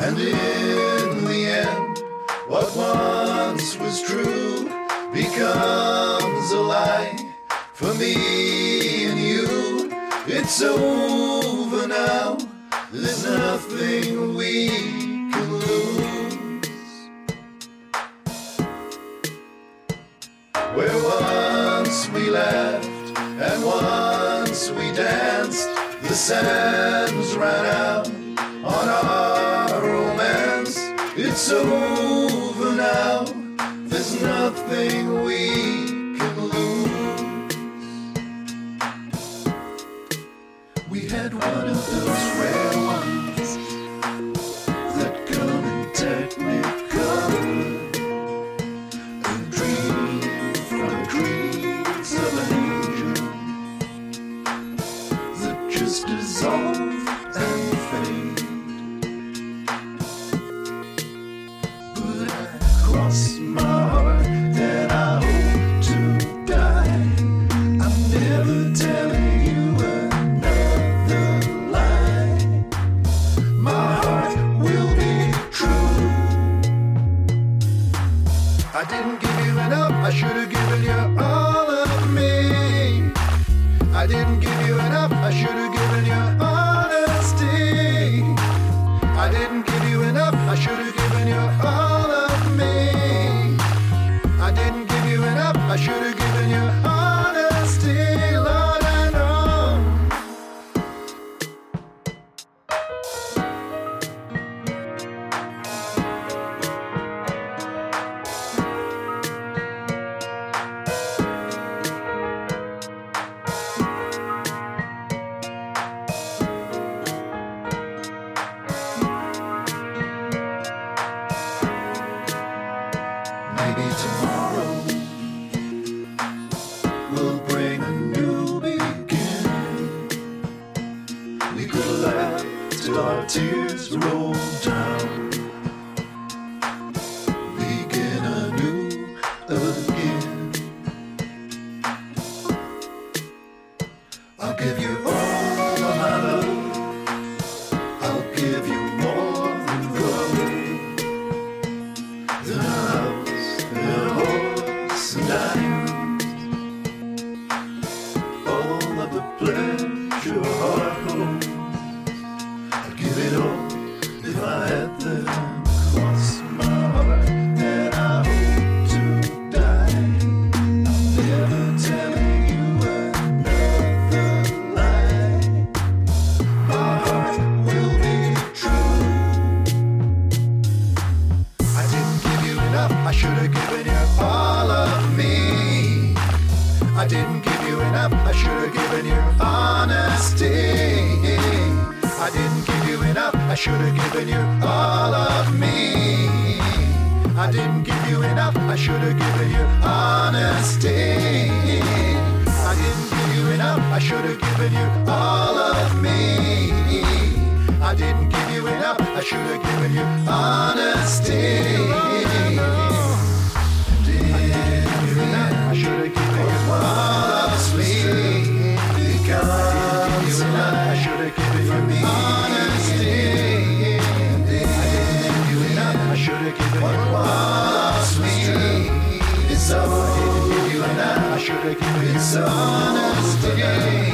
And in the end, what once was true becomes a lie for me and you. It's over now, there's nothing we can lose. Where once we laughed and once we danced, the sands ran out It's over now, there's nothing we can lose. We had one of those rare ones that come in technicolor. A dream from dreams of an angel that just dissolve didn't Maybe tomorrow will bring a new beginning. We could laugh till our tears roll down. I'll give you Of the heart holds. I'd give it all if I had them. Cross my heart and I hope to die. Never telling you another lie. My heart will be true. I didn't give you enough, I should have given you I didn't give you enough, I should have given you honesty. I didn't give you enough, I should have given you all of me. I didn't give you enough, I should have given you honesty. I didn't give you enough, I should have given you all of me. I didn't give you enough, I should have given you honesty. I should have given you all of me. So I didn't give you enough, I should have given you honesty.